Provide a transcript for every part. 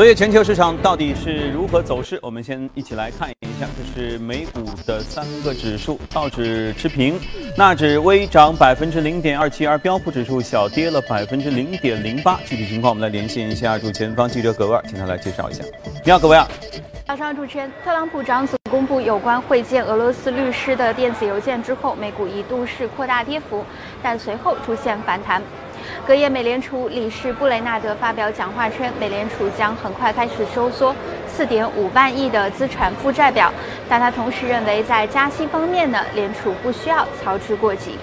昨夜全球市场到底是如何走势？我们先一起来看一下，这是美股的三个指数，道指持平，纳指微涨百分之零点二七，而标普指数小跌了百分之零点零八。具体情况我们来连线一下驻前方记者葛维尔，请他来介绍一下。你好，葛维尔。早上，主持人，特朗普长子公布有关会见俄罗斯律师的电子邮件之后，美股一度是扩大跌幅，但随后出现反弹。隔夜，美联储理事布雷纳德发表讲话称，美联储将很快开始收缩4.5万亿的资产负债表，但他同时认为，在加息方面呢，联储不需要操之过急。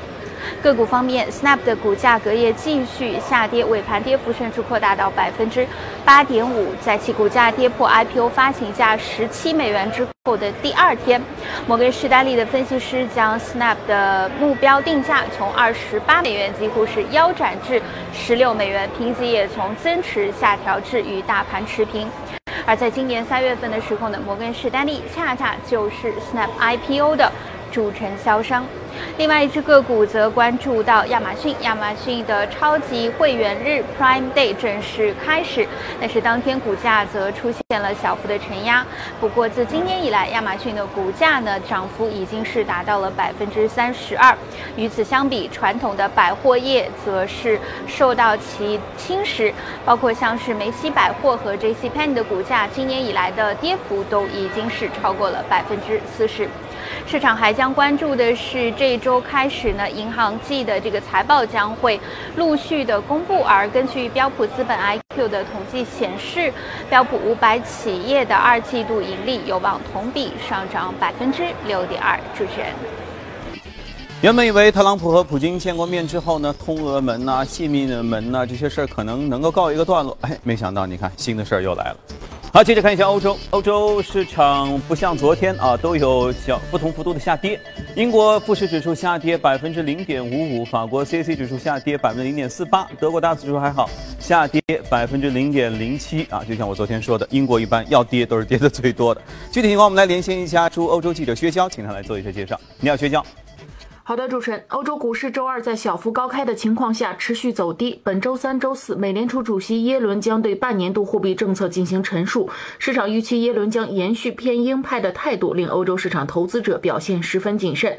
个股方面，Snap 的股价隔夜继续下跌，尾盘跌幅甚至扩大到百分之八点五。在其股价跌破 IPO 发行价十七美元之后的第二天，摩根士丹利的分析师将 Snap 的目标定价从二十八美元几乎是腰斩至十六美元，评级也从增持下调至与大盘持平。而在今年三月份的时候呢，摩根士丹利恰恰就是 Snap IPO 的主承销商。另外一只个股则关注到亚马逊，亚马逊的超级会员日 Prime Day 正式开始，但是当天股价则出现了小幅的承压。不过自今年以来，亚马逊的股价呢涨幅已经是达到了百分之三十二。与此相比，传统的百货业则是受到其侵蚀，包括像是梅西百货和 J C Penney 的股价，今年以来的跌幅都已经是超过了百分之四十。市场还将关注的是这一周开始呢，银行季的这个财报将会陆续的公布。而根据标普资本 IQ 的统计显示，标普五百企业的二季度盈利有望同比上涨百分之六点二。主持人，原本以为特朗普和普京见过面之后呢，通俄门呐、泄密的门呐这些事儿可能能够告一个段落，哎，没想到你看新的事儿又来了。好，接着看一下欧洲。欧洲市场不像昨天啊，都有小不同幅度的下跌。英国富时指数下跌百分之零点五五，法国 CAC 指数下跌百分之零点四八，德国大指数还好，下跌百分之零点零七啊。就像我昨天说的，英国一般要跌都是跌的最多的。具体情况我们来连线一下驻欧洲记者薛娇，请他来做一下介绍。你好，薛娇。好的，主持人。欧洲股市周二在小幅高开的情况下持续走低。本周三、周四，美联储主席耶伦将对半年度货币政策进行陈述。市场预期耶伦将延续偏鹰派的态度，令欧洲市场投资者表现十分谨慎。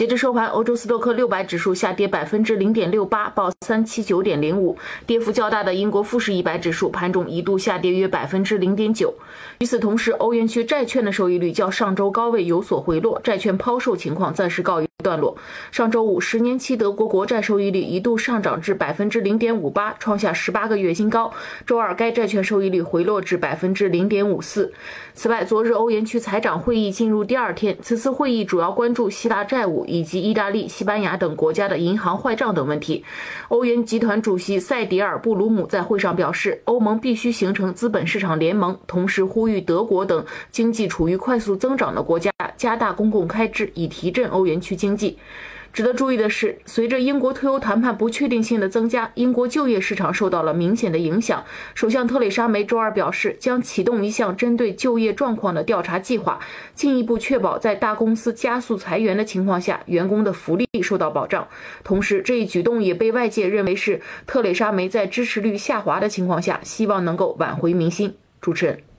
截至收盘，欧洲斯托克六百指数下跌百分之零点六八，报三七九点零五。跌幅较大的英国富时一百指数盘中一度下跌约百分之零点九。与此同时，欧元区债券的收益率较上周高位有所回落，债券抛售情况暂时告一段落。上周五，十年期德国国债收益率一度上涨至百分之零点五八，创下十八个月新高。周二，该债券收益率回落至百分之零点五四。此外，昨日欧元区财长会议进入第二天，此次会议主要关注希腊债务以及意大利、西班牙等国家的银行坏账等问题。欧元集团主席塞迪尔·布鲁姆在会上表示，欧盟必须形成资本市场联盟，同时呼吁德国等经济处于快速增长的国家加大公共开支，以提振欧元区经济。值得注意的是，随着英国退欧谈判不确定性的增加，英国就业市场受到了明显的影响。首相特蕾莎梅周二表示，将启动一项针对就业状况的调查计划，进一步确保在大公司加速裁员的情况下，员工的福利受到保障。同时，这一举动也被外界认为是特蕾莎梅在支持率下滑的情况下，希望能够挽回民心。主持人。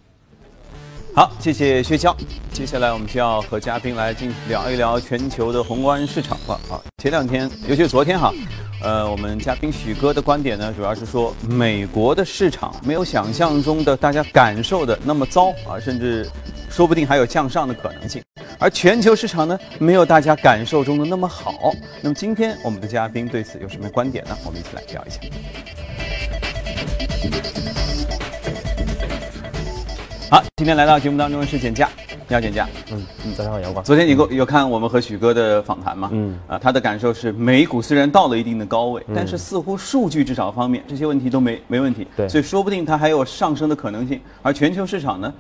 好，谢谢薛娇。接下来我们就要和嘉宾来进聊一聊全球的宏观市场了。啊，前两天，尤其是昨天哈，呃，我们嘉宾许哥的观点呢，主要是说美国的市场没有想象中的大家感受的那么糟啊，甚至说不定还有向上的可能性。而全球市场呢，没有大家感受中的那么好。那么今天我们的嘉宾对此有什么观点呢？我们一起来聊一下。好，今天来到节目当中的是简佳，你好，简佳。嗯嗯，早上好，阳光。昨天你有有看我们和许哥的访谈吗？嗯啊，他的感受是美股虽然到了一定的高位，但是似乎数据至少方面这些问题都没没问题，对，所以说不定它还有上升的可能性。而全球市场呢，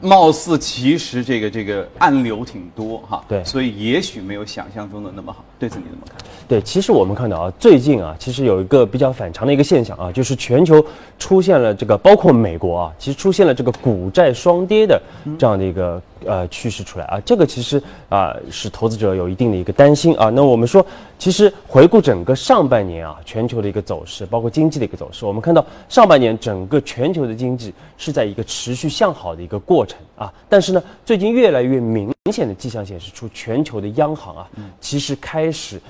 貌似其实这个这个暗流挺多哈，对，所以也许没有想象中的那么好。对此你怎么看？对，其实我们看到啊，最近啊，其实有一个比较反常的一个现象啊，就是全球出现了这个，包括美国啊，其实出现了这个股债双跌的这样的一个呃趋势出来啊，这个其实啊使投资者有一定的一个担心啊。那我们说，其实回顾整个上半年啊，全球的一个走势，包括经济的一个走势，我们看到上半年整个全球的经济是在一个持续向好的一个过程啊，但是呢，最近越来越明显的迹象显示出，全球的央行啊，其实开始。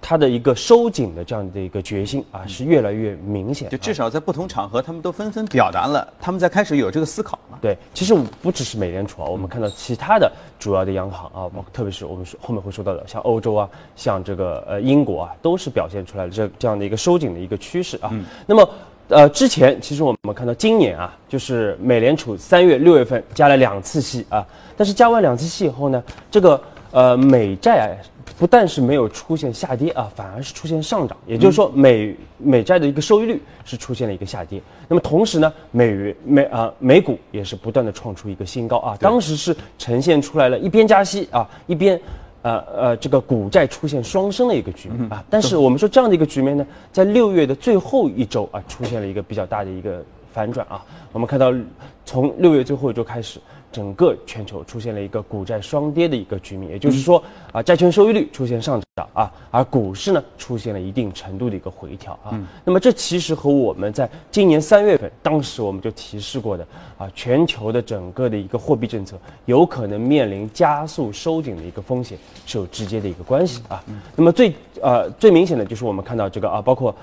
它的一个收紧的这样的一个决心啊，是越来越明显。就至少在不同场合，他们都纷纷表达了，他们在开始有这个思考了。对，其实不只是美联储啊，我们看到其他的主要的央行啊，包特别是我们说后面会说到的，像欧洲啊，像这个呃英国啊，都是表现出来了这这样的一个收紧的一个趋势啊。那么呃，之前其实我们看到今年啊，就是美联储三月、六月份加了两次息啊，但是加完两次息以后呢，这个呃美债。不但是没有出现下跌啊，反而是出现上涨，也就是说美美债的一个收益率是出现了一个下跌。那么同时呢，美元美啊美股也是不断的创出一个新高啊，当时是呈现出来了一边加息啊，一边呃呃这个股债出现双升的一个局面啊。但是我们说这样的一个局面呢，在六月的最后一周啊，出现了一个比较大的一个反转啊。我们看到从六月最后一周开始。整个全球出现了一个股债双跌的一个局面，也就是说啊，债券收益率出现上涨啊，而股市呢出现了一定程度的一个回调啊。那么这其实和我们在今年三月份当时我们就提示过的啊，全球的整个的一个货币政策有可能面临加速收紧的一个风险是有直接的一个关系啊。那么最呃最明显的就是我们看到这个啊，包括。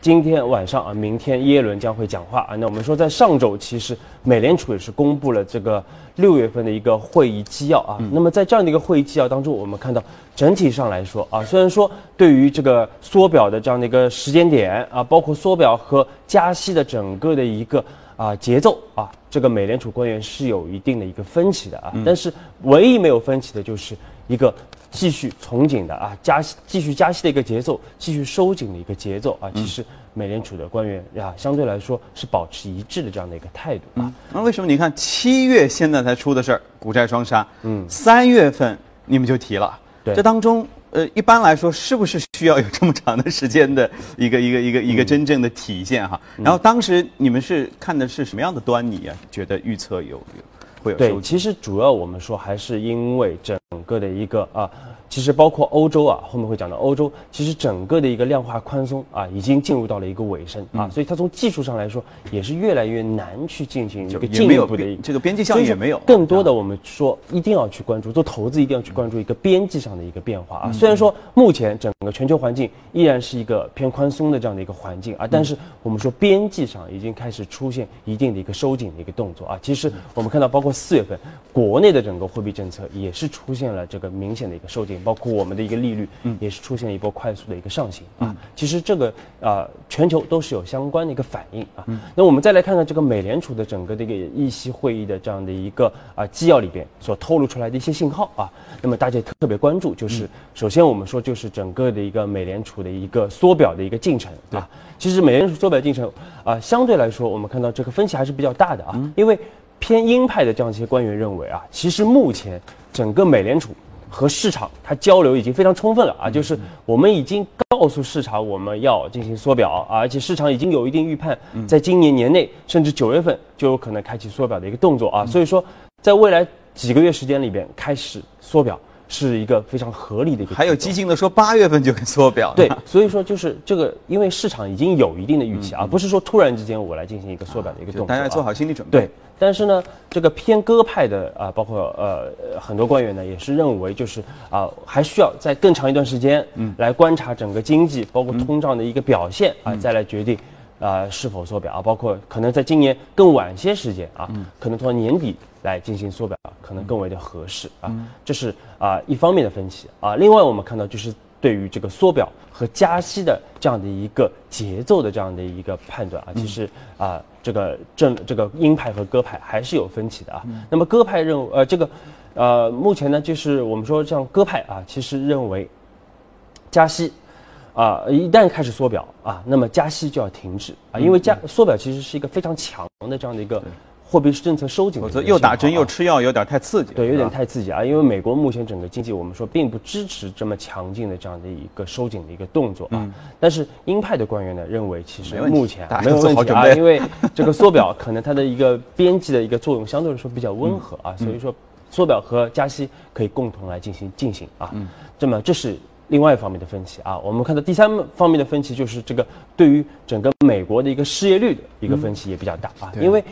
今天晚上啊，明天耶伦将会讲话啊。那我们说，在上周其实美联储也是公布了这个六月份的一个会议纪要啊。那么在这样的一个会议纪要当中，我们看到整体上来说啊，虽然说对于这个缩表的这样的一个时间点啊，包括缩表和加息的整个的一个啊节奏啊，这个美联储官员是有一定的一个分歧的啊。但是唯一没有分歧的就是一个。继续从紧的啊，加息继续加息的一个节奏，继续收紧的一个节奏啊。其实美联储的官员呀，相对来说是保持一致的这样的一个态度啊。那为什么你看七月现在才出的事儿，股债双杀，嗯，三月份你们就提了，对，这当中呃，一般来说是不是需要有这么长的时间的一个一个一个一个真正的体现哈？然后当时你们是看的是什么样的端倪啊？觉得预测有有会有对，其实主要我们说还是因为整。整个的一个啊，其实包括欧洲啊，后面会讲到欧洲，其实整个的一个量化宽松啊，已经进入到了一个尾声啊，所以它从技术上来说也是越来越难去进行一个进一步的这个边际效应也没有。更多的我们说一定要去关注做投资，一定要去关注一个边际上的一个变化啊。虽然说目前整个全球环境依然是一个偏宽松的这样的一个环境啊，但是我们说边际上已经开始出现一定的一个收紧的一个动作啊。其实我们看到，包括四月份国内的整个货币政策也是出。出现了这个明显的一个收紧，包括我们的一个利率，嗯，也是出现了一波快速的一个上行啊。其实这个啊，全球都是有相关的一个反应啊。那我们再来看看这个美联储的整个的一个议息会议的这样的一个啊纪要里边所透露出来的一些信号啊。那么大家特别关注，就是首先我们说就是整个的一个美联储的一个缩表的一个进程啊。其实美联储缩表进程啊，相对来说我们看到这个分歧还是比较大的啊，因为。偏鹰派的这样一些官员认为啊，其实目前整个美联储和市场它交流已经非常充分了啊，就是我们已经告诉市场我们要进行缩表啊，而且市场已经有一定预判，在今年年内甚至九月份就有可能开启缩表的一个动作啊，所以说在未来几个月时间里边开始缩表。是一个非常合理的一个，还有激进的说八月份就缩表，对，所以说就是这个，因为市场已经有一定的预期啊，不是说突然之间我来进行一个缩表的一个动作，大家做好心理准备。对，但是呢，这个偏鸽派的啊，包括呃很多官员呢，也是认为就是啊，还需要在更长一段时间，嗯，来观察整个经济包括通胀的一个表现啊，再来决定啊是否缩表啊，包括可能在今年更晚些时间啊，可能到年底。来进行缩表可能更为的合适啊，这是啊一方面的分歧啊。另外，我们看到就是对于这个缩表和加息的这样的一个节奏的这样的一个判断啊，其实啊这个正这个鹰派和鸽派还是有分歧的啊。那么鸽派认为呃这个呃目前呢就是我们说像鸽派啊，其实认为加息啊一旦开始缩表啊，那么加息就要停止啊，因为加缩表其实是一个非常强的这样的一个。货币政策收紧，否则又打针又吃药，有点太刺激。对，有点太刺激啊！因为美国目前整个经济，我们说并不支持这么强劲的这样的一个收紧的一个动作啊。但是鹰派的官员呢认为，其实目前没有问题啊，因为这个缩表 可能它的一个边际的一个作用相对来说比较温和啊，所以说缩表和加息可以共同来进行进行啊。这么这是另外一方面的分歧啊。我们看到第三方面的分歧就是这个对于整个美国的一个失业率的一个分歧也比较大啊，因为。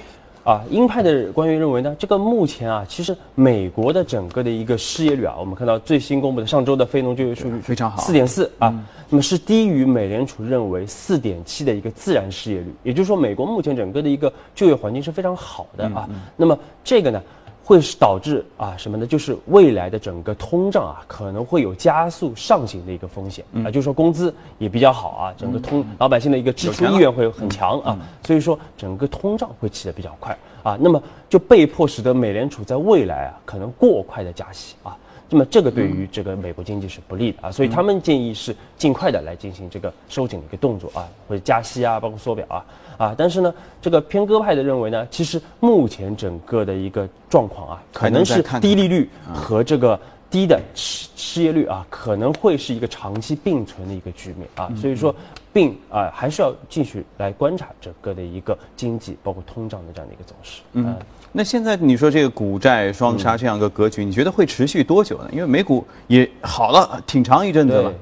啊，鹰派的官员认为呢，这个目前啊，其实美国的整个的一个失业率啊，我们看到最新公布的上周的非农就业数据非常好，四点四啊，那么是低于美联储认为四点七的一个自然失业率，也就是说，美国目前整个的一个就业环境是非常好的啊。那么这个呢？会是导致啊什么呢？就是未来的整个通胀啊，可能会有加速上行的一个风险啊。就是说工资也比较好啊，整个通老百姓的一个支出意愿会很强啊，所以说整个通胀会起得比较快啊。那么就被迫使得美联储在未来啊可能过快的加息啊。那么这个对于这个美国经济是不利的啊，所以他们建议是尽快的来进行这个收紧的一个动作啊，或者加息啊，包括缩表啊。啊，但是呢，这个偏鸽派的认为呢，其实目前整个的一个状况啊，可能是低利率和这个低的失失业率啊，可能会是一个长期并存的一个局面啊，所以说，并啊还是要继续来观察整个的一个经济包括通胀的这样的一个走势。嗯，那现在你说这个股债双杀这样一个格局，你觉得会持续多久呢？因为美股也好了挺长一阵子了。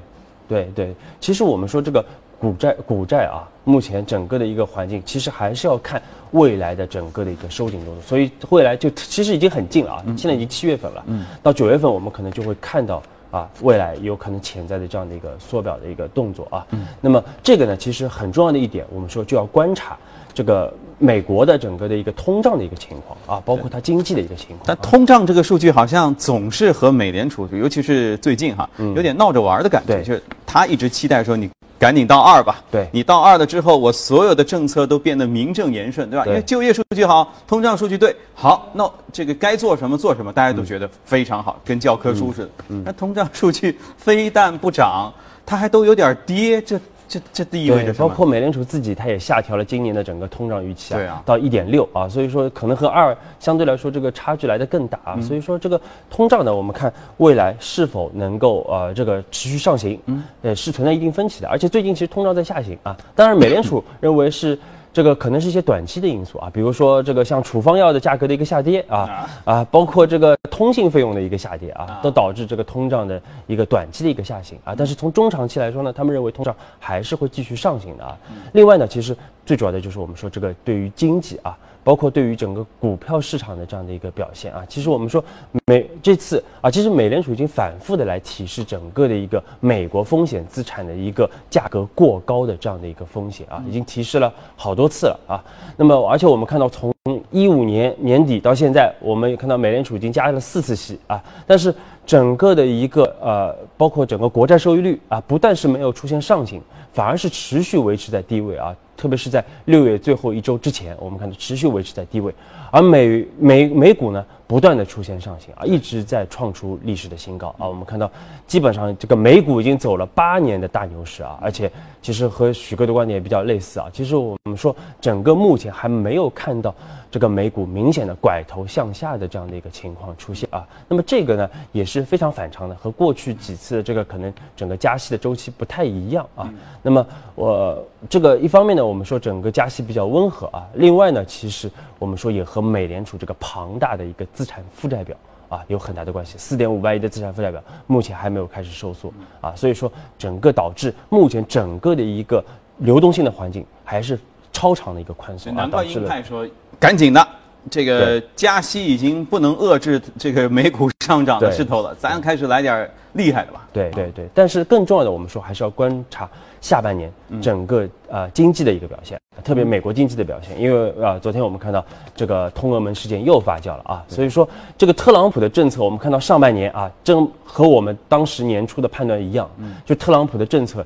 对对，其实我们说这个。股债股债啊，目前整个的一个环境，其实还是要看未来的整个的一个收紧动作。所以未来就其实已经很近了啊，现在已经七月份了，嗯，到九月份我们可能就会看到啊，未来有可能潜在的这样的一个缩表的一个动作啊。嗯，那么这个呢，其实很重要的一点，我们说就要观察这个美国的整个的一个通胀的一个情况啊，包括它经济的一个情况。但通胀这个数据好像总是和美联储，尤其是最近哈，有点闹着玩的感觉，就是他一直期待说你。赶紧到二吧，对你到二了之后，我所有的政策都变得名正言顺，对吧？因为就业数据好，通胀数据对，好，那这个该做什么做什么，大家都觉得非常好，跟教科书似的。那通胀数据非但不涨，它还都有点跌，这。这这意味着包括美联储自己，它也下调了今年的整个通胀预期啊，对啊，到一点六啊，所以说可能和二相对来说这个差距来的更大啊，所以说这个通胀呢，我们看未来是否能够呃这个持续上行，嗯，呃是存在一定分歧的，而且最近其实通胀在下行啊，当然美联储 认为是。这个可能是一些短期的因素啊，比如说这个像处方药的价格的一个下跌啊啊，包括这个通信费用的一个下跌啊，都导致这个通胀的一个短期的一个下行啊。但是从中长期来说呢，他们认为通胀还是会继续上行的啊。另外呢，其实最主要的就是我们说这个对于经济啊。包括对于整个股票市场的这样的一个表现啊，其实我们说美这次啊，其实美联储已经反复的来提示整个的一个美国风险资产的一个价格过高的这样的一个风险啊，已经提示了好多次了啊。那么而且我们看到从一五年年底到现在，我们也看到美联储已经加了四次息啊，但是整个的一个呃，包括整个国债收益率啊，不但是没有出现上行，反而是持续维持在低位啊。特别是在六月最后一周之前，我们看到持续维持在低位，而美美美股呢不断的出现上行啊，一直在创出历史的新高啊。我们看到基本上这个美股已经走了八年的大牛市啊，而且其实和许哥的观点也比较类似啊。其实我们说整个目前还没有看到这个美股明显的拐头向下的这样的一个情况出现啊。那么这个呢也是非常反常的，和过去几次这个可能整个加息的周期不太一样啊。那么我这个一方面呢。我们说整个加息比较温和啊，另外呢，其实我们说也和美联储这个庞大的一个资产负债表啊有很大的关系。四点五万亿的资产负债表目前还没有开始收缩啊，所以说整个导致目前整个的一个流动性的环境还是超长的一个宽松。难怪鹰派说赶紧的，这个加息已经不能遏制这个美股上涨的势头了，咱开始来点厉害的吧。对对对，但是更重要的，我们说还是要观察。下半年整个呃经济的一个表现，特别美国经济的表现，因为啊，昨天我们看到这个通俄门事件又发酵了啊，所以说这个特朗普的政策，我们看到上半年啊，正和我们当时年初的判断一样，就特朗普的政策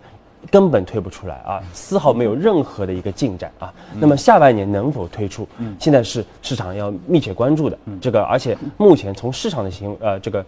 根本推不出来啊，丝毫没有任何的一个进展啊。那么下半年能否推出，现在是市场要密切关注的这个，而且目前从市场的行呃这个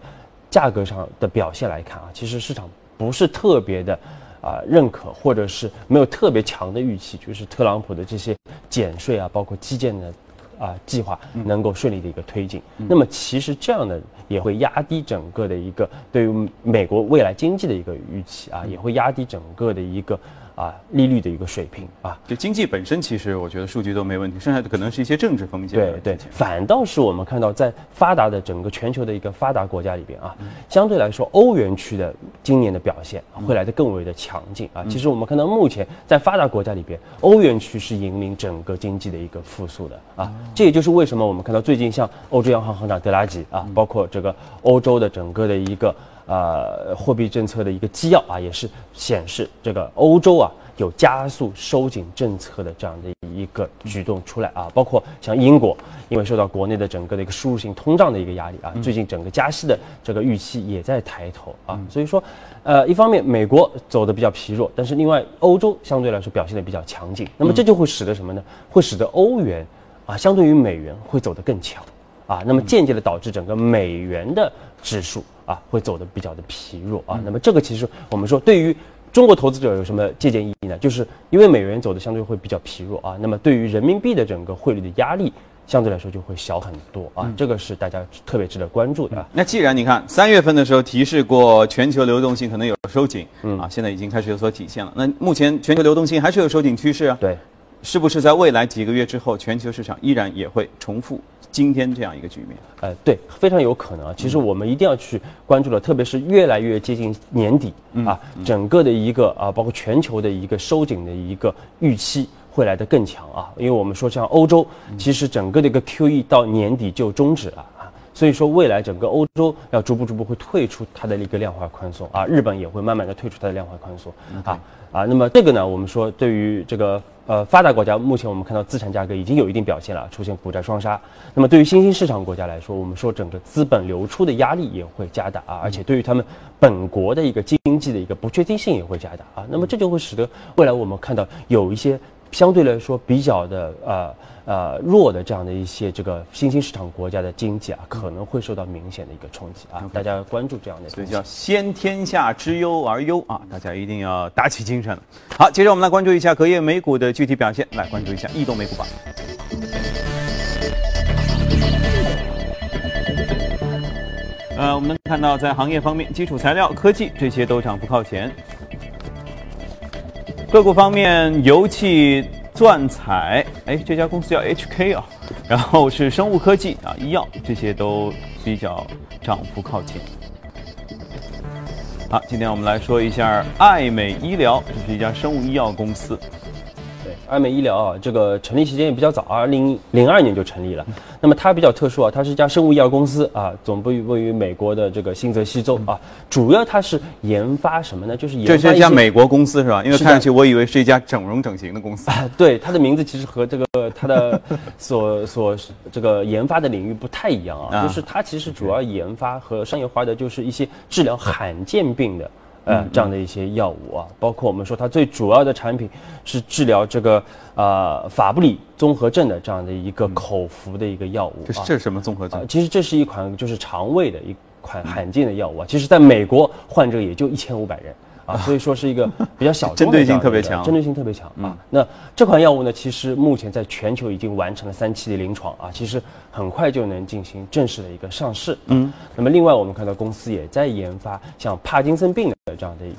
价格上的表现来看啊，其实市场不是特别的。啊，认可或者是没有特别强的预期，就是特朗普的这些减税啊，包括基建的啊计划能够顺利的一个推进。那么其实这样的也会压低整个的一个对于美国未来经济的一个预期啊，也会压低整个的一个。啊，利率的一个水平啊，就经济本身，其实我觉得数据都没问题，剩下的可能是一些政治风险。对对，反倒是我们看到在发达的整个全球的一个发达国家里边啊，相对来说，欧元区的今年的表现会来得更为的强劲啊。其实我们看到目前在发达国家里边，欧元区是引领整个经济的一个复苏的啊。这也就是为什么我们看到最近像欧洲央行行长德拉吉啊，包括这个欧洲的整个的一个。呃，货币政策的一个基要啊，也是显示这个欧洲啊有加速收紧政策的这样的一个举动出来啊，包括像英国，因为受到国内的整个的一个输入性通胀的一个压力啊，最近整个加息的这个预期也在抬头啊，所以说，呃，一方面美国走的比较疲弱，但是另外欧洲相对来说表现的比较强劲，那么这就会使得什么呢？会使得欧元啊相对于美元会走得更强啊，那么间接的导致整个美元的指数。啊，会走的比较的疲弱啊。那么这个其实我们说，对于中国投资者有什么借鉴意义呢？就是因为美元走的相对会比较疲弱啊，那么对于人民币的整个汇率的压力相对来说就会小很多啊。这个是大家特别值得关注的。那既然你看三月份的时候提示过全球流动性可能有收紧，嗯啊，现在已经开始有所体现了。那目前全球流动性还是有收紧趋势啊？对，是不是在未来几个月之后，全球市场依然也会重复？今天这样一个局面，呃，对，非常有可能啊。其实我们一定要去关注的，特别是越来越接近年底啊，整个的一个啊，包括全球的一个收紧的一个预期会来得更强啊。因为我们说像欧洲，其实整个的一个 QE 到年底就终止了啊，所以说未来整个欧洲要逐步逐步会退出它的一个量化宽松啊，日本也会慢慢的退出它的量化宽松啊啊。那么这个呢，我们说对于这个。呃，发达国家目前我们看到资产价格已经有一定表现了，出现股债双杀。那么对于新兴市场国家来说，我们说整个资本流出的压力也会加大啊，而且对于他们本国的一个经济的一个不确定性也会加大啊。那么这就会使得未来我们看到有一些相对来说比较的呃。呃，弱的这样的一些这个新兴市场国家的经济啊，可能会受到明显的一个冲击啊。大家关注这样的，所以叫先天下之忧而忧啊，大家一定要打起精神了。好，接着我们来关注一下隔夜美股的具体表现，来关注一下异动美股吧。呃，我们能看到在行业方面，基础材料、科技这些都涨幅靠前。个股方面，油气。钻采，哎，这家公司叫 HK 啊，然后是生物科技啊，医药这些都比较涨幅靠前。好，今天我们来说一下爱美医疗，这是一家生物医药公司。爱美医疗啊，这个成立时间也比较早，二零零二年就成立了。那么它比较特殊啊，它是一家生物医药公司啊，总部位于美国的这个新泽西州啊。主要它是研发什么呢？就是研发这是一家美国公司是吧？因为看上去我以为是一家整容整形的公司。啊对，它的名字其实和这个它的所 所这个研发的领域不太一样啊，就是它其实主要研发和商业化的就是一些治疗罕见病的。呃，这样的一些药物啊，包括我们说它最主要的产品是治疗这个呃法布里综合症的这样的一个口服的一个药物。这是这是什么综合症？其实这是一款就是肠胃的一款罕见的药物啊。其实在美国患者也就一千五百人。啊，所以说是一个比较小，针对性特别强，针对性特别强啊。那这款药物呢，其实目前在全球已经完成了三期的临床啊，其实很快就能进行正式的一个上市。嗯，那么另外我们看到公司也在研发像帕金森病的这样的一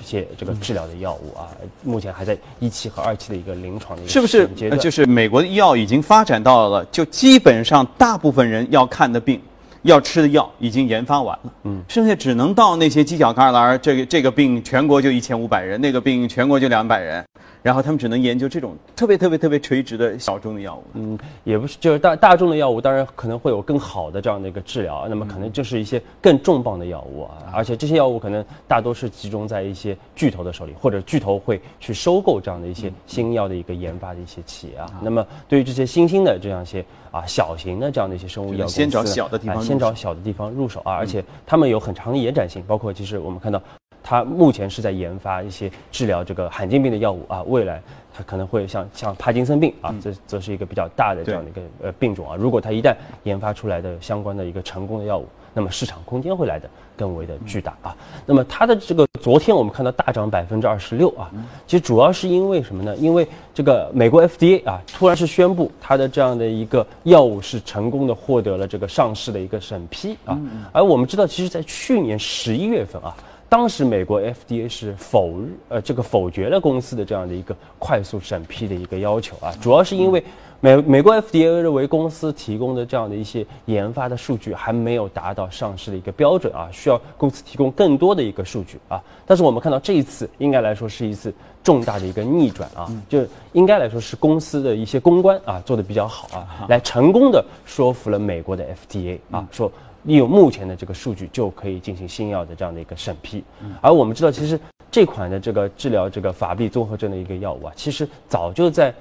一些这个治疗的药物啊，目前还在一期和二期的一个临床的一个是不是？就是美国的医药已经发展到了，就基本上大部分人要看的病。要吃的药已经研发完了，嗯，剩下只能到那些犄角旮旯，这个这个病全国就一千五百人，那个病全国就两百人。然后他们只能研究这种特别特别特别垂直的小众的药物。嗯，也不是，就是大大众的药物，当然可能会有更好的这样的一个治疗。那么可能就是一些更重磅的药物啊，而且这些药物可能大多是集中在一些巨头的手里，或者巨头会去收购这样的一些新药的一个研发的一些企业啊。那么对于这些新兴的这样一些啊小型的这样的一些生物药公司，先找小的地方，先找小的地方入手啊。而且他们有很长的延展性，包括其实我们看到。它目前是在研发一些治疗这个罕见病的药物啊，未来它可能会像像帕金森病啊，这则是一个比较大的这样的一个呃病种啊。如果它一旦研发出来的相关的一个成功的药物，那么市场空间会来的更为的巨大啊。那么它的这个昨天我们看到大涨百分之二十六啊，其实主要是因为什么呢？因为这个美国 FDA 啊，突然是宣布它的这样的一个药物是成功的获得了这个上市的一个审批啊。而我们知道，其实在去年十一月份啊。当时美国 FDA 是否呃这个否决了公司的这样的一个快速审批的一个要求啊，主要是因为美美国 FDA 认为公司提供的这样的一些研发的数据还没有达到上市的一个标准啊，需要公司提供更多的一个数据啊。但是我们看到这一次应该来说是一次重大的一个逆转啊，就应该来说是公司的一些公关啊做的比较好啊，来成功的说服了美国的 FDA 啊说。利用目前的这个数据就可以进行新药的这样的一个审批，而我们知道，其实这款的这个治疗这个法币综合症的一个药物啊，其实早就在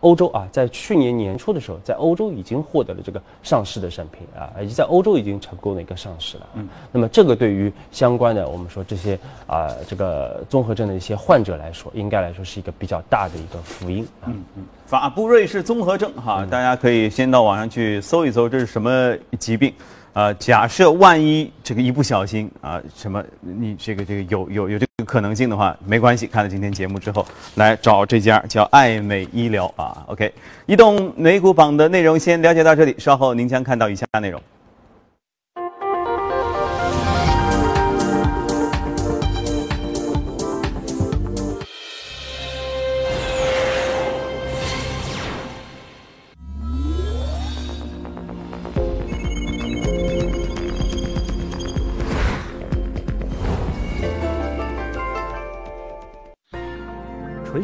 欧洲啊，在去年年初的时候，在欧洲已经获得了这个上市的审批啊，以及在欧洲已经成功的一个上市了。嗯，那么这个对于相关的我们说这些啊这个综合症的一些患者来说，应该来说是一个比较大的一个福音。嗯嗯，法布瑞氏综合症哈，大家可以先到网上去搜一搜，这是什么疾病？呃，假设万一这个一不小心啊，什么你这个这个有有有这个可能性的话，没关系，看了今天节目之后，来找这家叫爱美医疗啊。OK，移动美股榜的内容先了解到这里，稍后您将看到以下内容。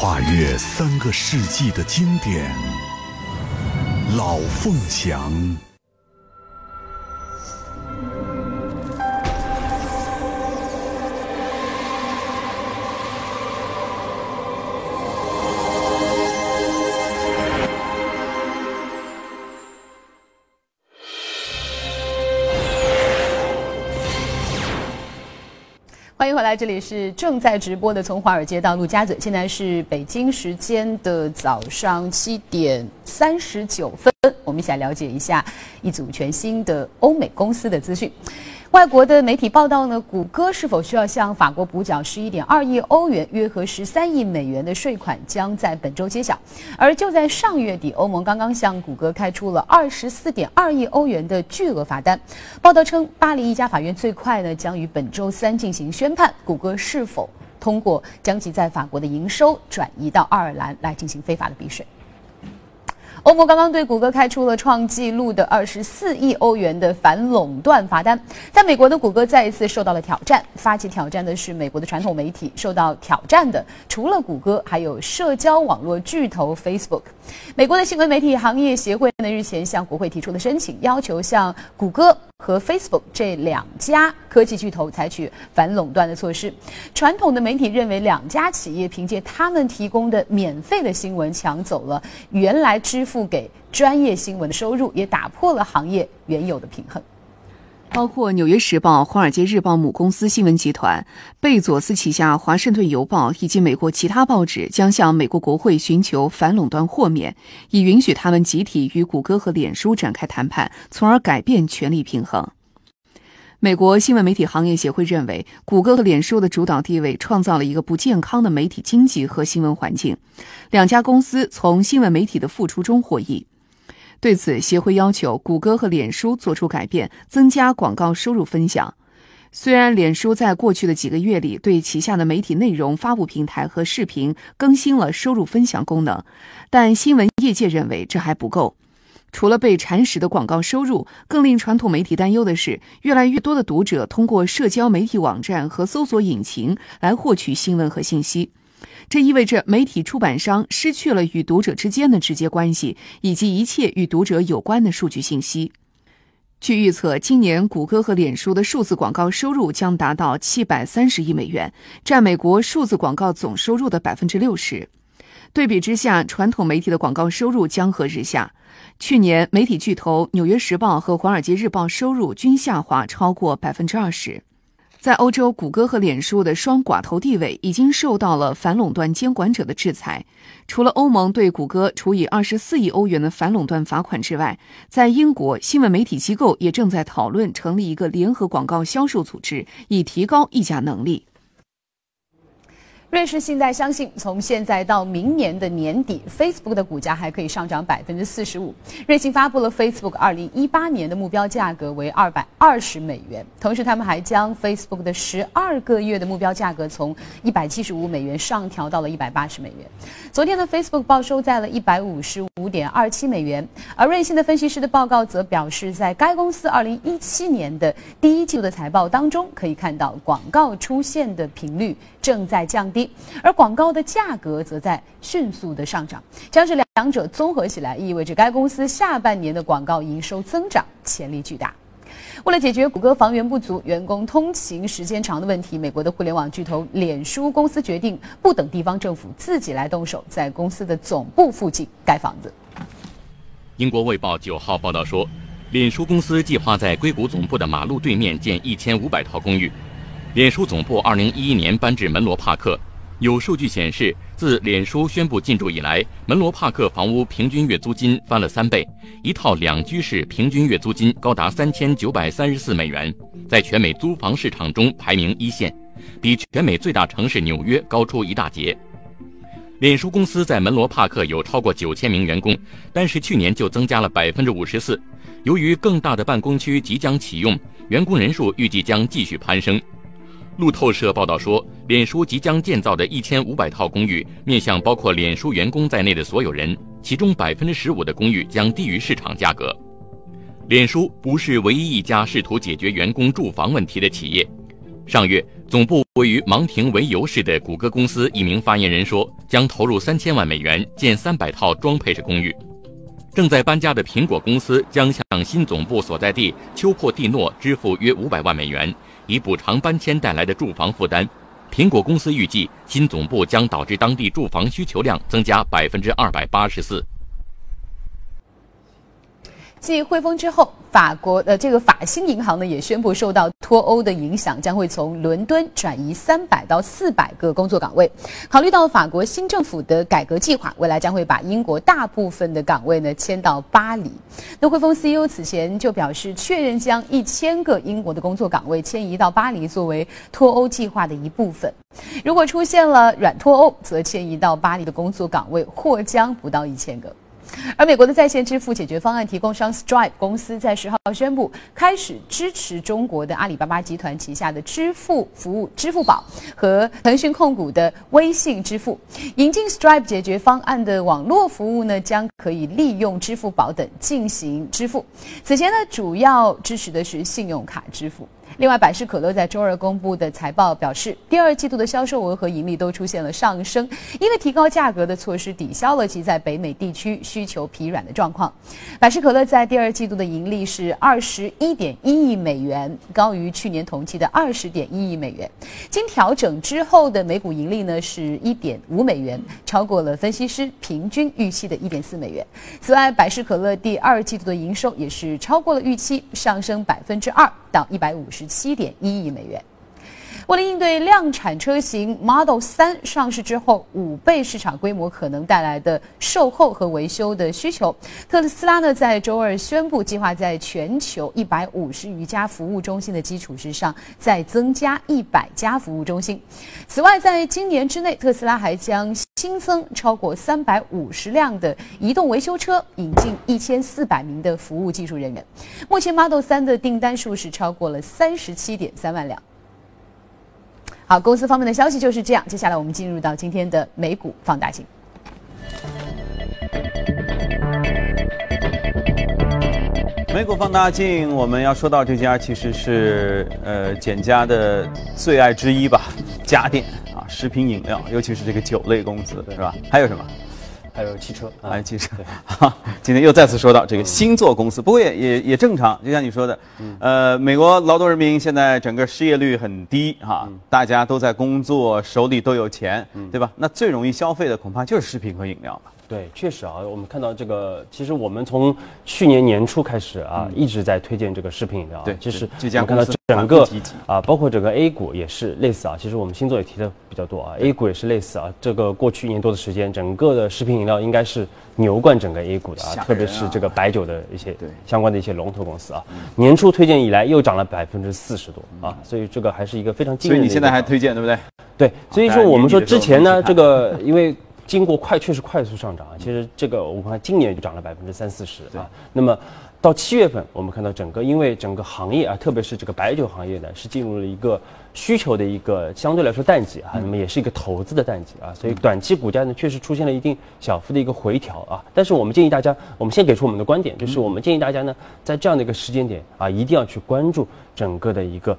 跨越三个世纪的经典，《老凤祥》。迎回来，这里是正在直播的，从华尔街到陆家嘴，现在是北京时间的早上七点三十九分，我们一起来了解一下一组全新的欧美公司的资讯。外国的媒体报道呢，谷歌是否需要向法国补缴十一点二亿欧元（约合十三亿美元）的税款，将在本周揭晓。而就在上月底，欧盟刚刚向谷歌开出了二十四点二亿欧元的巨额罚单。报道称，巴黎一家法院最快呢将于本周三进行宣判，谷歌是否通过将其在法国的营收转移到爱尔兰来进行非法的避税。欧盟刚刚对谷歌开出了创纪录的二十四亿欧元的反垄断罚单。在美国的谷歌再一次受到了挑战，发起挑战的是美国的传统媒体。受到挑战的除了谷歌，还有社交网络巨头 Facebook。美国的新闻媒体行业协会呢日前向国会提出了申请，要求向谷歌和 Facebook 这两家科技巨头采取反垄断的措施。传统的媒体认为，两家企业凭借他们提供的免费的新闻，抢走了原来支付给专业新闻的收入，也打破了行业原有的平衡。包括《纽约时报》、《华尔街日报》母公司新闻集团、贝佐斯旗下《华盛顿邮报》以及美国其他报纸将向美国国会寻求反垄断豁免，以允许他们集体与谷歌和脸书展开谈判，从而改变权力平衡。美国新闻媒体行业协会认为，谷歌和脸书的主导地位创造了一个不健康的媒体经济和新闻环境，两家公司从新闻媒体的付出中获益。对此，协会要求谷歌和脸书做出改变，增加广告收入分享。虽然脸书在过去的几个月里对旗下的媒体内容发布平台和视频更新了收入分享功能，但新闻业界认为这还不够。除了被蚕食的广告收入，更令传统媒体担忧的是，越来越多的读者通过社交媒体网站和搜索引擎来获取新闻和信息。这意味着媒体出版商失去了与读者之间的直接关系，以及一切与读者有关的数据信息。据预测，今年谷歌和脸书的数字广告收入将达到七百三十亿美元，占美国数字广告总收入的百分之六十。对比之下，传统媒体的广告收入江河日下。去年，媒体巨头《纽约时报》和《华尔街日报》收入均下滑超过百分之二十。在欧洲，谷歌和脸书的双寡头地位已经受到了反垄断监管者的制裁。除了欧盟对谷歌处以二十四亿欧元的反垄断罚款之外，在英国，新闻媒体机构也正在讨论成立一个联合广告销售组织，以提高议价能力。瑞士信贷相信，从现在到明年的年底，Facebook 的股价还可以上涨百分之四十五。瑞信发布了 Facebook 二零一八年的目标价格为二百二十美元，同时他们还将 Facebook 的十二个月的目标价格从一百七十五美元上调到了一百八十美元。昨天的 Facebook 报收在了一百五十五点二七美元，而瑞信的分析师的报告则表示，在该公司二零一七年的第一季度的财报当中，可以看到广告出现的频率正在降低。而广告的价格则在迅速的上涨，将是两者综合起来，意味着该公司下半年的广告营收增长潜力巨大。为了解决谷歌房源不足、员工通勤时间长的问题，美国的互联网巨头脸书公司决定不等地方政府自己来动手，在公司的总部附近盖房子。英国卫报九号报道说，脸书公司计划在硅谷总部的马路对面建一千五百套公寓。脸书总部二零一一年搬至门罗帕克。有数据显示，自脸书宣布进驻以来，门罗帕克房屋平均月租金翻了三倍，一套两居室平均月租金高达三千九百三十四美元，在全美租房市场中排名一线，比全美最大城市纽约高出一大截。脸书公司在门罗帕克有超过九千名员工，但是去年就增加了百分之五十四。由于更大的办公区即将启用，员工人数预计将继续攀升。路透社报道说，脸书即将建造的一千五百套公寓面向包括脸书员工在内的所有人，其中百分之十五的公寓将低于市场价格。脸书不是唯一一家试图解决员工住房问题的企业。上月，总部位于芒廷维尤市的谷歌公司一名发言人说，将投入三千万美元建三百套装配式公寓。正在搬家的苹果公司将向新总部所在地丘珀蒂诺支付约五百万美元。以补偿搬迁带来的住房负担，苹果公司预计新总部将导致当地住房需求量增加百分之二百八十四。继汇丰之后，法国的这个法兴银行呢也宣布，受到脱欧的影响，将会从伦敦转移三百到四百个工作岗位。考虑到法国新政府的改革计划，未来将会把英国大部分的岗位呢迁到巴黎。那汇丰 CEO 此前就表示，确认将一千个英国的工作岗位迁移到巴黎，作为脱欧计划的一部分。如果出现了软脱欧，则迁移到巴黎的工作岗位或将不到一千个。而美国的在线支付解决方案提供商 Stripe 公司在十号宣布，开始支持中国的阿里巴巴集团旗下的支付服务支付宝和腾讯控股的微信支付。引进 Stripe 解决方案的网络服务呢，将可以利用支付宝等进行支付。此前呢，主要支持的是信用卡支付。另外，百事可乐在周二公布的财报表示，第二季度的销售额和盈利都出现了上升，因为提高价格的措施抵消了其在北美地区需求疲软的状况。百事可乐在第二季度的盈利是二十一点一亿美元，高于去年同期的二十点一亿美元。经调整之后的每股盈利呢是一点五美元，超过了分析师平均预期的一点四美元。此外，百事可乐第二季度的营收也是超过了预期，上升百分之二到一百五十。七点一亿美元。为了应对量产车型 Model 3上市之后五倍市场规模可能带来的售后和维修的需求，特斯拉呢在周二宣布，计划在全球一百五十余家服务中心的基础之上，再增加一百家服务中心。此外，在今年之内，特斯拉还将新增超过三百五十辆的移动维修车，引进一千四百名的服务技术人员。目前 Model 3的订单数是超过了三十七点三万辆。好，公司方面的消息就是这样。接下来我们进入到今天的美股放大镜。美股放大镜，我们要说到这家其实是呃简家的最爱之一吧，家电啊，食品饮料，尤其是这个酒类公司，是吧？还有什么？还有汽车，还有汽车。哈，今天又再次说到这个星座公司，不过也也也正常，就像你说的，呃，美国劳动人民现在整个失业率很低哈，大家都在工作，手里都有钱，对吧？那最容易消费的恐怕就是食品和饮料了。对，确实啊，我们看到这个，其实我们从去年年初开始啊，一直在推荐这个食品饮料。对，其实我们看到整个啊，包括整个 A 股也是类似啊。其实我们星座也提的比较多啊，A 股也是类似啊。这个过去一年多的时间，整个的食品饮料应该是牛冠整个 A 股的啊，特别是这个白酒的一些相关的一些龙头公司啊。年初推荐以来又涨了百分之四十多啊，所以这个还是一个非常惊人的。所以你现在还推荐对不对？对，所以说我们说之前呢，这个因为。经过快，确实快速上涨啊！其实这个我们看今年就涨了百分之三四十啊。那么到七月份，我们看到整个因为整个行业啊，特别是这个白酒行业呢，是进入了一个需求的一个相对来说淡季啊。那么也是一个投资的淡季啊，所以短期股价呢确实出现了一定小幅的一个回调啊。但是我们建议大家，我们先给出我们的观点，就是我们建议大家呢，在这样的一个时间点啊，一定要去关注整个的一个。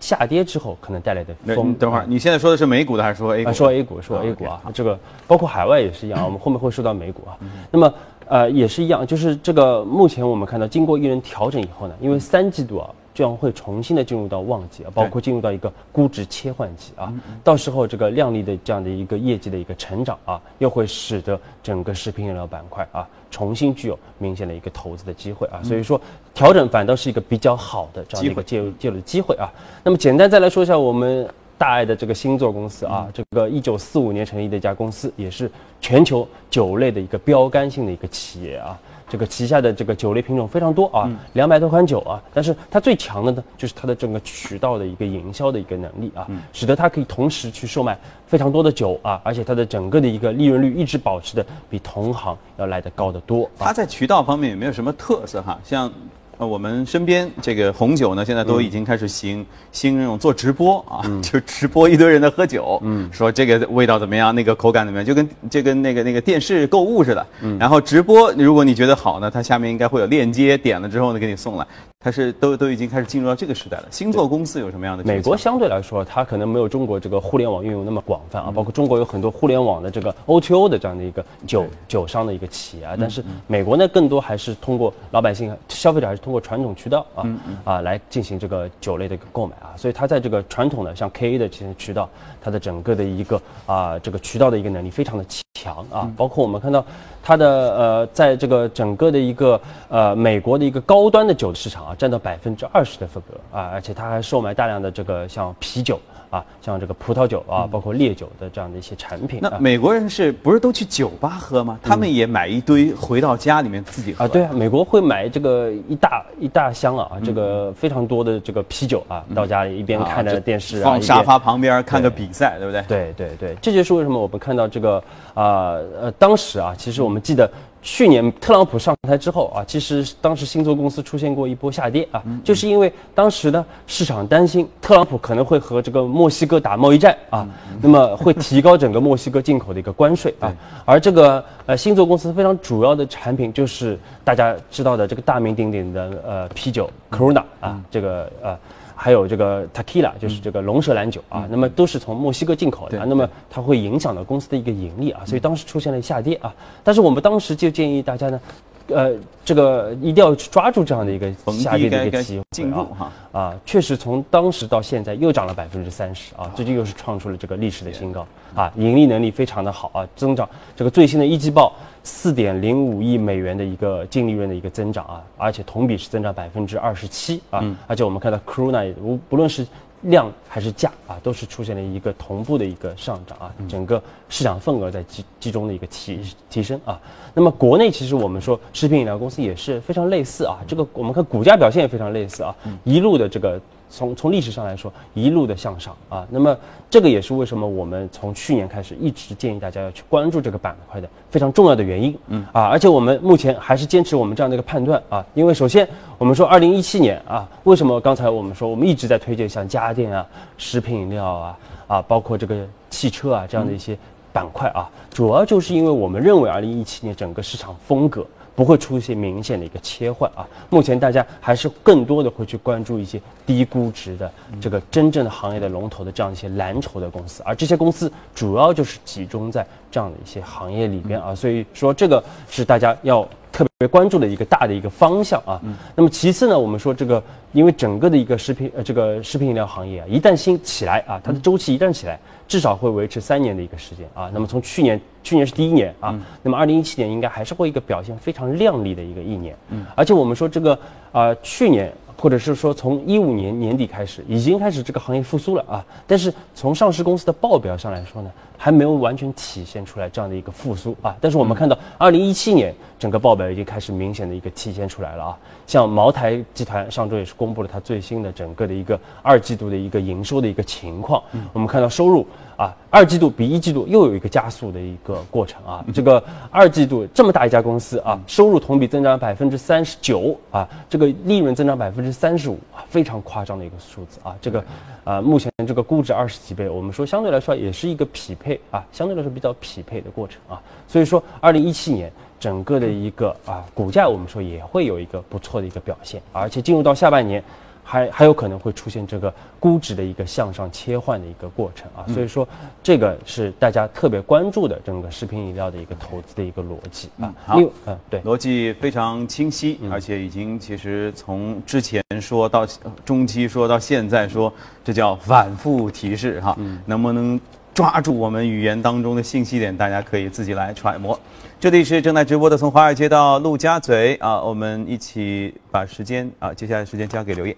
下跌之后可能带来的风。等会儿，你现在说的是美股的还是说 A 股？说 A 股，说 A 股啊。这个包括海外也是一样，我们后面会说到美股啊。那么呃也是一样，就是这个目前我们看到经过一轮调整以后呢，因为三季度啊。将会重新的进入到旺季啊，包括进入到一个估值切换期啊，到时候这个靓丽的这样的一个业绩的一个成长啊，又会使得整个食品饮料板块啊重新具有明显的一个投资的机会啊，所以说调整反倒是一个比较好的这样的一个介入介入的机会啊。那么简单再来说一下我们大爱的这个星座公司啊，这个一九四五年成立的一家公司，也是全球酒类的一个标杆性的一个企业啊。这个旗下的这个酒类品种非常多啊，两百多款酒啊，但是它最强的呢，就是它的整个渠道的一个营销的一个能力啊，使得它可以同时去售卖非常多的酒啊，而且它的整个的一个利润率一直保持的比同行要来得高得多。它在渠道方面有没有什么特色哈？像。呃，我们身边这个红酒呢，现在都已经开始行行那种做直播啊，就直播一堆人在喝酒，嗯，说这个味道怎么样，那个口感怎么样，就跟就跟那个那个电视购物似的，嗯，然后直播，如果你觉得好呢，它下面应该会有链接，点了之后呢给你送来。它是都都已经开始进入到这个时代了。星座公司有什么样的？美国相对来说，它可能没有中国这个互联网运用那么广泛啊。包括中国有很多互联网的这个 O2O 的这样的一个酒酒商的一个企业啊。但是美国呢，更多还是通过老百姓、消费者还是通过传统渠道啊啊来进行这个酒类的一个购买啊。所以它在这个传统的像 KA 的这些渠道，它的整个的一个啊这个渠道的一个能力非常的强啊。包括我们看到它的呃在这个整个的一个呃美国的一个高端的酒的市场啊。占到百分之二十的份额啊，而且它还售卖大量的这个像啤酒啊，像这个葡萄酒啊，包括烈酒的这样的一些产品。那美国人是不是都去酒吧喝吗？他们也买一堆回到家里面自己喝啊？对啊，美国会买这个一大一大箱啊，这个非常多的这个啤酒啊，到家里一边看着电视，放沙发旁边看个比赛，对不对？对对对，这就是为什么我们看到这个啊呃，当时啊，其实我们记得。去年特朗普上台之后啊，其实当时星座公司出现过一波下跌啊，就是因为当时呢市场担心特朗普可能会和这个墨西哥打贸易战啊，那么会提高整个墨西哥进口的一个关税啊，而这个呃星座公司非常主要的产品就是大家知道的这个大名鼎鼎的呃啤酒 Corona 啊，这个呃。还有这个 Tequila，就是这个龙舌兰酒啊，那么都是从墨西哥进口的，那么它会影响到公司的一个盈利啊，所以当时出现了下跌啊。但是我们当时就建议大家呢，呃，这个一定要去抓住这样的一个下跌的一个机会啊。啊，确实从当时到现在又涨了百分之三十啊，最近又是创出了这个历史的新高。啊，盈利能力非常的好啊，增长这个最新的一季报。四点零五亿美元的一个净利润的一个增长啊，而且同比是增长百分之二十七啊，而且我们看到 Corona 无不论是量还是价啊，都是出现了一个同步的一个上涨啊，整个市场份额在集集中的一个提提升啊。那么国内其实我们说食品饮料公司也是非常类似啊，这个我们看股价表现也非常类似啊，一路的这个。从从历史上来说，一路的向上啊，那么这个也是为什么我们从去年开始一直建议大家要去关注这个板块的非常重要的原因。嗯啊，而且我们目前还是坚持我们这样的一个判断啊，因为首先我们说二零一七年啊，为什么刚才我们说我们一直在推荐像家电啊、食品饮料啊啊，包括这个汽车啊这样的一些板块啊，主要就是因为我们认为二零一七年整个市场风格。不会出现明显的一个切换啊！目前大家还是更多的会去关注一些低估值的这个真正的行业的龙头的这样一些蓝筹的公司，而这些公司主要就是集中在这样的一些行业里边啊，所以说这个是大家要特别关注的一个大的一个方向啊。那么其次呢，我们说这个，因为整个的一个食品呃这个食品饮料行业啊，一旦兴起来啊，它的周期一旦起来。至少会维持三年的一个时间啊，那么从去年，去年是第一年啊，那么二零一七年应该还是会一个表现非常亮丽的一个一年，嗯，而且我们说这个啊，去年或者是说从一五年年底开始，已经开始这个行业复苏了啊，但是从上市公司的报表上来说呢。还没有完全体现出来这样的一个复苏啊，但是我们看到二零一七年整个报表已经开始明显的一个体现出来了啊，像茅台集团上周也是公布了它最新的整个的一个二季度的一个营收的一个情况，我们看到收入啊，二季度比一季度又有一个加速的一个过程啊，这个二季度这么大一家公司啊，收入同比增长百分之三十九啊，这个利润增长百分之三十五啊，非常夸张的一个数字啊，这个啊目前这个估值二十几倍，我们说相对来说也是一个匹配。啊，相对来说比较匹配的过程啊，所以说二零一七年整个的一个啊股价，我们说也会有一个不错的一个表现，而且进入到下半年，还还有可能会出现这个估值的一个向上切换的一个过程啊，所以说这个是大家特别关注的整个食品饮料的一个投资的一个逻辑啊。好，嗯，对，逻辑非常清晰，而且已经其实从之前说到中期说到现在说，这叫反复提示哈，能不能？抓住我们语言当中的信息点，大家可以自己来揣摩。这里是正在直播的，从华尔街到陆家嘴啊，我们一起把时间啊，接下来时间交给刘烨。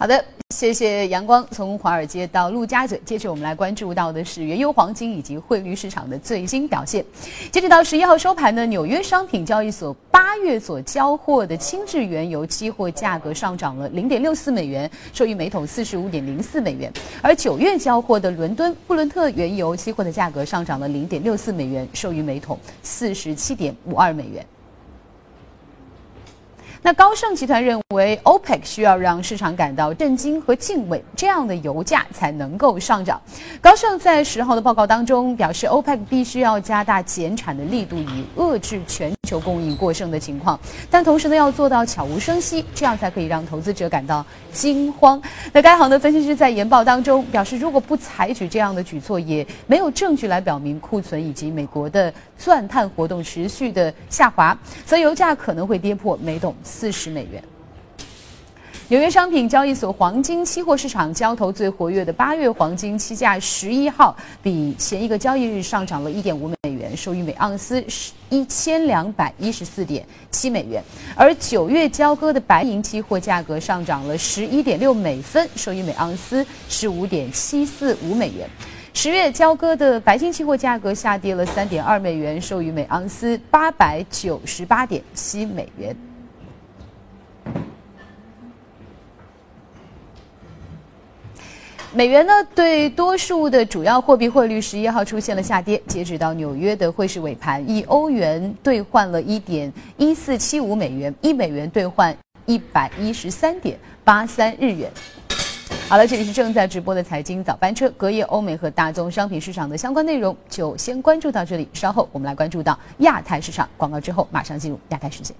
好的。谢谢阳光。从华尔街到陆家嘴，接着我们来关注到的是原油、黄金以及汇率市场的最新表现。截止到十一号收盘呢，纽约商品交易所八月所交货的轻质原油期货价格上涨了零点六四美元，收于每桶四十五点零四美元；而九月交货的伦敦布伦特原油期货的价格上涨了零点六四美元，收于每桶四十七点五二美元。那高盛集团认为，OPEC 需要让市场感到震惊和敬畏，这样的油价才能够上涨。高盛在十号的报告当中表示，OPEC 必须要加大减产的力度，以遏制全球供应过剩的情况。但同时呢，要做到悄无声息，这样才可以让投资者感到惊慌。那该行的分析师在研报当中表示，如果不采取这样的举措，也没有证据来表明库存以及美国的钻探活动持续的下滑，则油价可能会跌破每桶。四十美元。纽约商品交易所黄金期货市场交投最活跃的八月黄金期价，十一号比前一个交易日上涨了一点五美元，收于每盎司一千两百一十四点七美元。而九月交割的白银期货价格上涨了十一点六美分，收于每盎司十五点七四五美元。十月交割的白金期货价格下跌了三点二美元，收于每盎司八百九十八点七美元。美元呢，对多数的主要货币汇率十一号出现了下跌。截止到纽约的汇市尾盘，以欧元兑换了一点一四七五美元，一美元兑换一百一十三点八三日元。好了，这里是正在直播的财经早班车，隔夜欧美和大宗商品市场的相关内容就先关注到这里。稍后我们来关注到亚太市场，广告之后马上进入亚太时间。